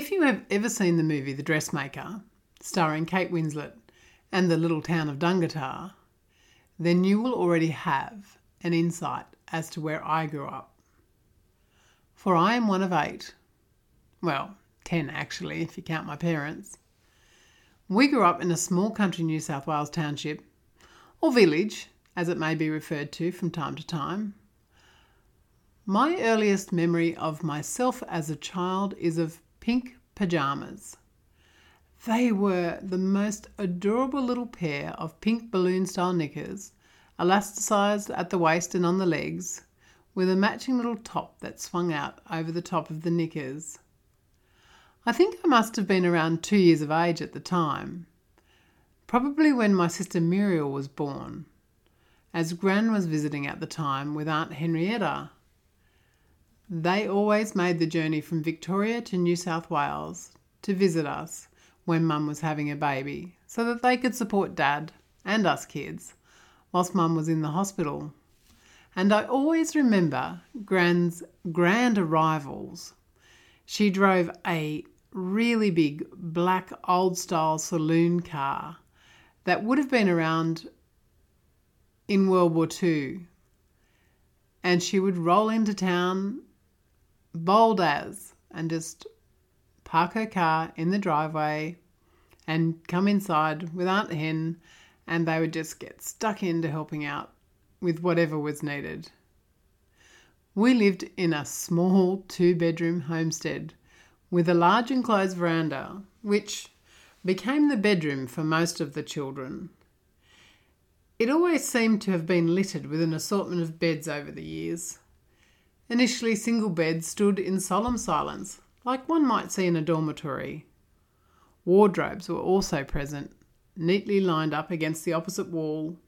If you have ever seen the movie The Dressmaker, starring Kate Winslet and the little town of Dungatar, then you will already have an insight as to where I grew up. For I am one of eight. Well, ten actually, if you count my parents. We grew up in a small country New South Wales township, or village, as it may be referred to from time to time. My earliest memory of myself as a child is of pink pajamas. They were the most adorable little pair of pink balloon style knickers, elasticized at the waist and on the legs, with a matching little top that swung out over the top of the knickers. I think I must have been around two years of age at the time, probably when my sister Muriel was born, as Gran was visiting at the time with Aunt Henrietta. They always made the journey from Victoria to New South Wales to visit us when Mum was having a baby so that they could support Dad and us kids whilst Mum was in the hospital. And I always remember Gran's grand arrivals she drove a really big black old style saloon car that would have been around in World War II. And she would roll into town bold as and just park her car in the driveway and come inside with Aunt Hen and they would just get stuck into helping out with whatever was needed. We lived in a small two bedroom homestead with a large enclosed veranda, which became the bedroom for most of the children. It always seemed to have been littered with an assortment of beds over the years. Initially, single beds stood in solemn silence, like one might see in a dormitory. Wardrobes were also present, neatly lined up against the opposite wall,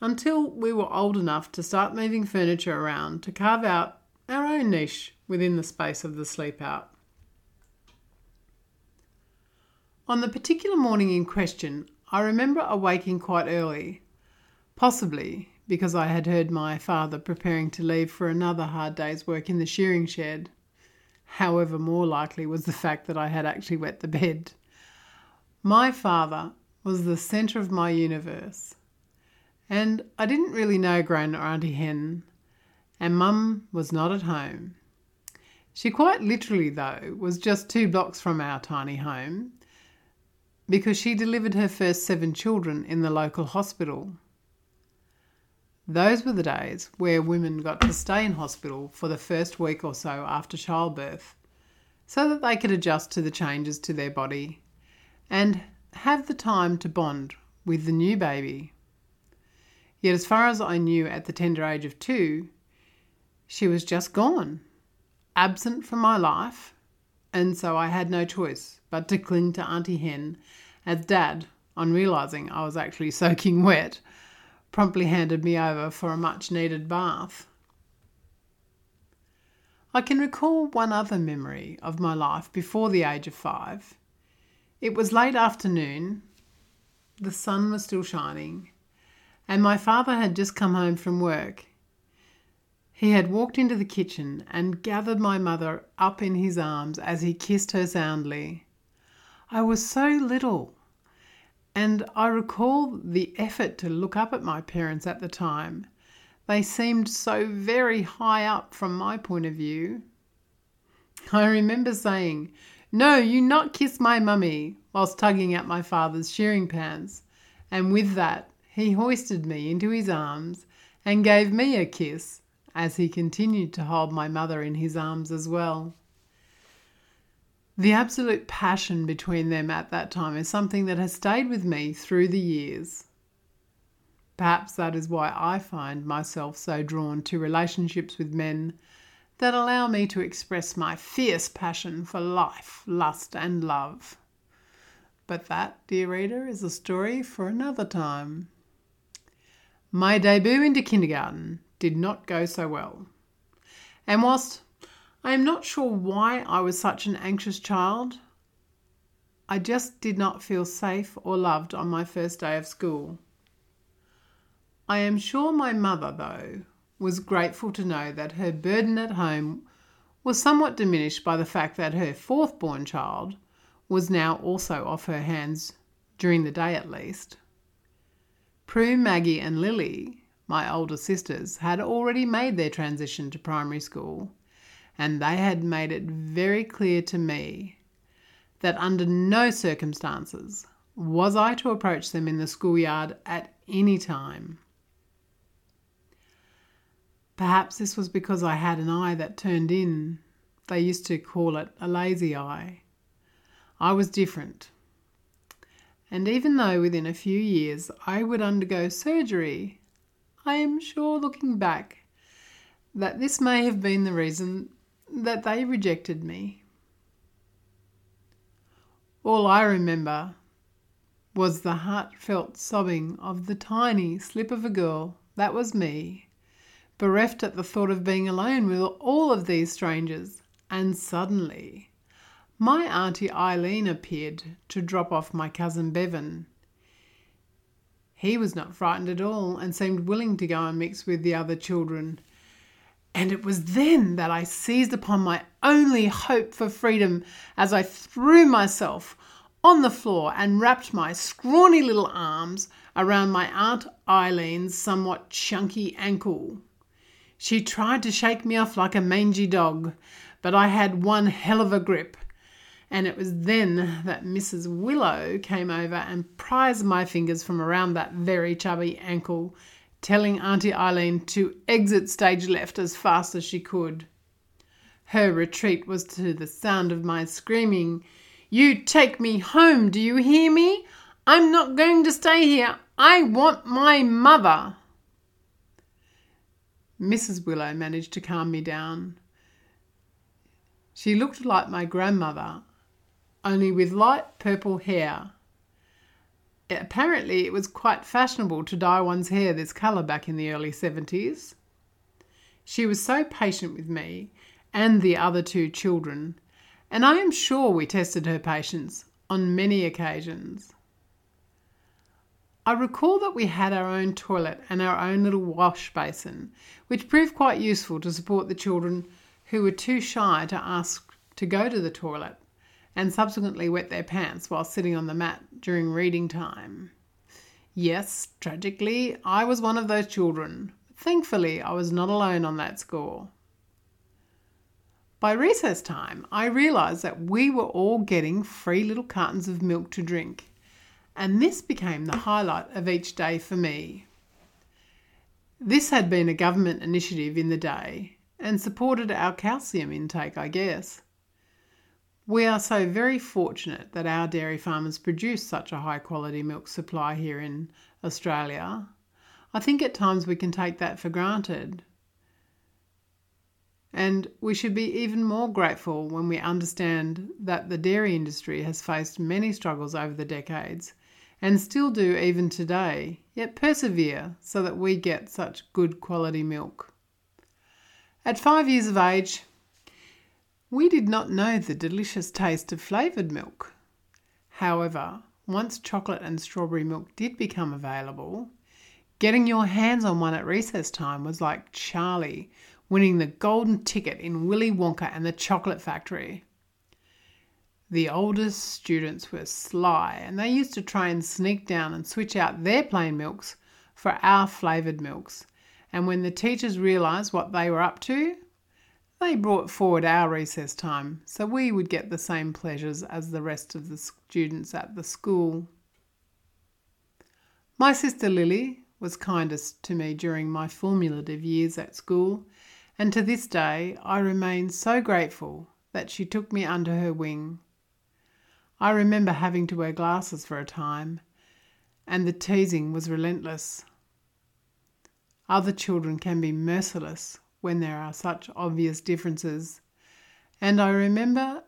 until we were old enough to start moving furniture around to carve out our own niche within the space of the sleep out. On the particular morning in question, I remember awaking quite early, possibly because I had heard my father preparing to leave for another hard day's work in the shearing shed. However, more likely was the fact that I had actually wet the bed. My father was the centre of my universe. And I didn't really know Gran or Auntie Hen, and Mum was not at home. She quite literally, though, was just two blocks from our tiny home because she delivered her first seven children in the local hospital. Those were the days where women got to stay in hospital for the first week or so after childbirth so that they could adjust to the changes to their body and have the time to bond with the new baby. Yet, as far as I knew at the tender age of two, she was just gone, absent from my life, and so I had no choice but to cling to Auntie Hen, as Dad, on realising I was actually soaking wet, promptly handed me over for a much needed bath. I can recall one other memory of my life before the age of five. It was late afternoon, the sun was still shining, and my father had just come home from work. He had walked into the kitchen and gathered my mother up in his arms as he kissed her soundly. I was so little, and I recall the effort to look up at my parents at the time. They seemed so very high up from my point of view. I remember saying, No, you not kiss my mummy, whilst tugging at my father's shearing pants, and with that he hoisted me into his arms and gave me a kiss as he continued to hold my mother in his arms as well. The absolute passion between them at that time is something that has stayed with me through the years. Perhaps that is why I find myself so drawn to relationships with men that allow me to express my fierce passion for life, lust, and love. But that, dear reader, is a story for another time. My debut into kindergarten did not go so well. And whilst I am not sure why I was such an anxious child, I just did not feel safe or loved on my first day of school. I am sure my mother, though, was grateful to know that her burden at home was somewhat diminished by the fact that her fourth born child was now also off her hands, during the day at least. Prue, Maggie, and Lily, my older sisters, had already made their transition to primary school, and they had made it very clear to me that under no circumstances was I to approach them in the schoolyard at any time. Perhaps this was because I had an eye that turned in. They used to call it a lazy eye. I was different. And even though within a few years I would undergo surgery, I am sure looking back that this may have been the reason that they rejected me. All I remember was the heartfelt sobbing of the tiny slip of a girl that was me bereft at the thought of being alone with all of these strangers, and suddenly my Auntie Eileen appeared to drop off my cousin Bevan. He was not frightened at all and seemed willing to go and mix with the other children. And it was then that I seized upon my only hope for freedom as I threw myself on the floor and wrapped my scrawny little arms around my Aunt Eileen's somewhat chunky ankle. She tried to shake me off like a mangy dog, but I had one hell of a grip. And it was then that Mrs. Willow came over and prized my fingers from around that very chubby ankle, telling Auntie Eileen to exit stage left as fast as she could. Her retreat was to the sound of my screaming, You take me home, do you hear me? I'm not going to stay here. I want my mother. Mrs. Willow managed to calm me down. She looked like my grandmother, only with light purple hair. Apparently, it was quite fashionable to dye one's hair this colour back in the early 70s. She was so patient with me and the other two children, and I am sure we tested her patience on many occasions. I recall that we had our own toilet and our own little wash basin, which proved quite useful to support the children who were too shy to ask to go to the toilet and subsequently wet their pants while sitting on the mat during reading time. Yes, tragically, I was one of those children. Thankfully, I was not alone on that score. By recess time, I realised that we were all getting free little cartons of milk to drink and this became the highlight of each day for me. This had been a government initiative in the day and supported our calcium intake, I guess. We are so very fortunate that our dairy farmers produce such a high quality milk supply here in Australia. I think at times we can take that for granted. And we should be even more grateful when we understand that the dairy industry has faced many struggles over the decades and still do even today, yet persevere so that we get such good quality milk. At five years of age, we did not know the delicious taste of flavoured milk. However, once chocolate and strawberry milk did become available, getting your hands on one at recess time was like Charlie winning the golden ticket in Willy Wonka and the Chocolate Factory. The oldest students were sly and they used to try and sneak down and switch out their plain milks for our flavoured milks. And when the teachers realised what they were up to, they brought forward our recess time so we would get the same pleasures as the rest of the students at the school. My sister Lily was kindest to me during my formative years at school, and to this day I remain so grateful that she took me under her wing I remember having to wear glasses for a time, and the teasing was relentless. Other children can be merciless when there are such obvious differences, and I remember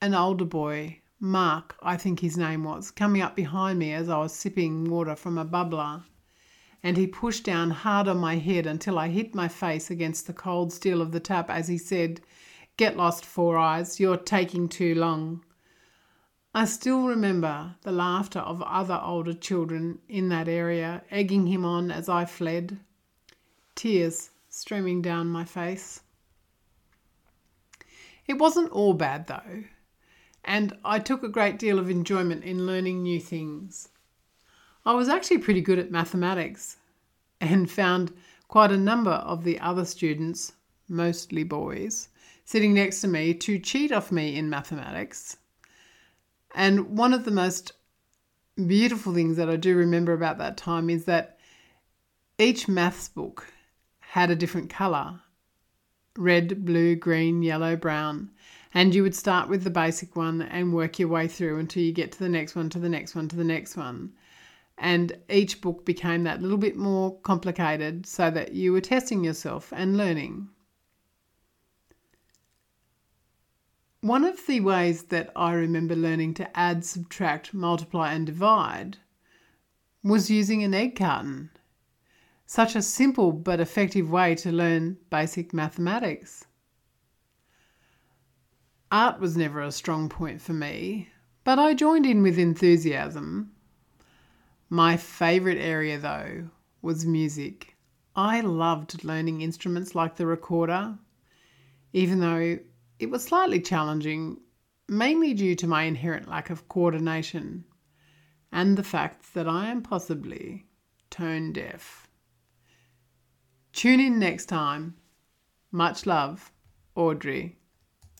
an older boy, Mark, I think his name was, coming up behind me as I was sipping water from a bubbler, and he pushed down hard on my head until I hit my face against the cold steel of the tap as he said, Get lost, Four Eyes, you're taking too long. I still remember the laughter of other older children in that area, egging him on as I fled, tears streaming down my face. It wasn't all bad though, and I took a great deal of enjoyment in learning new things. I was actually pretty good at mathematics and found quite a number of the other students, mostly boys, sitting next to me to cheat off me in mathematics. And one of the most beautiful things that I do remember about that time is that each maths book had a different colour red, blue, green, yellow, brown. And you would start with the basic one and work your way through until you get to the next one, to the next one, to the next one. And each book became that little bit more complicated so that you were testing yourself and learning. One of the ways that I remember learning to add, subtract, multiply, and divide was using an egg carton. Such a simple but effective way to learn basic mathematics. Art was never a strong point for me, but I joined in with enthusiasm. My favourite area, though, was music. I loved learning instruments like the recorder, even though it was slightly challenging, mainly due to my inherent lack of coordination and the fact that I am possibly tone deaf. Tune in next time. Much love, Audrey.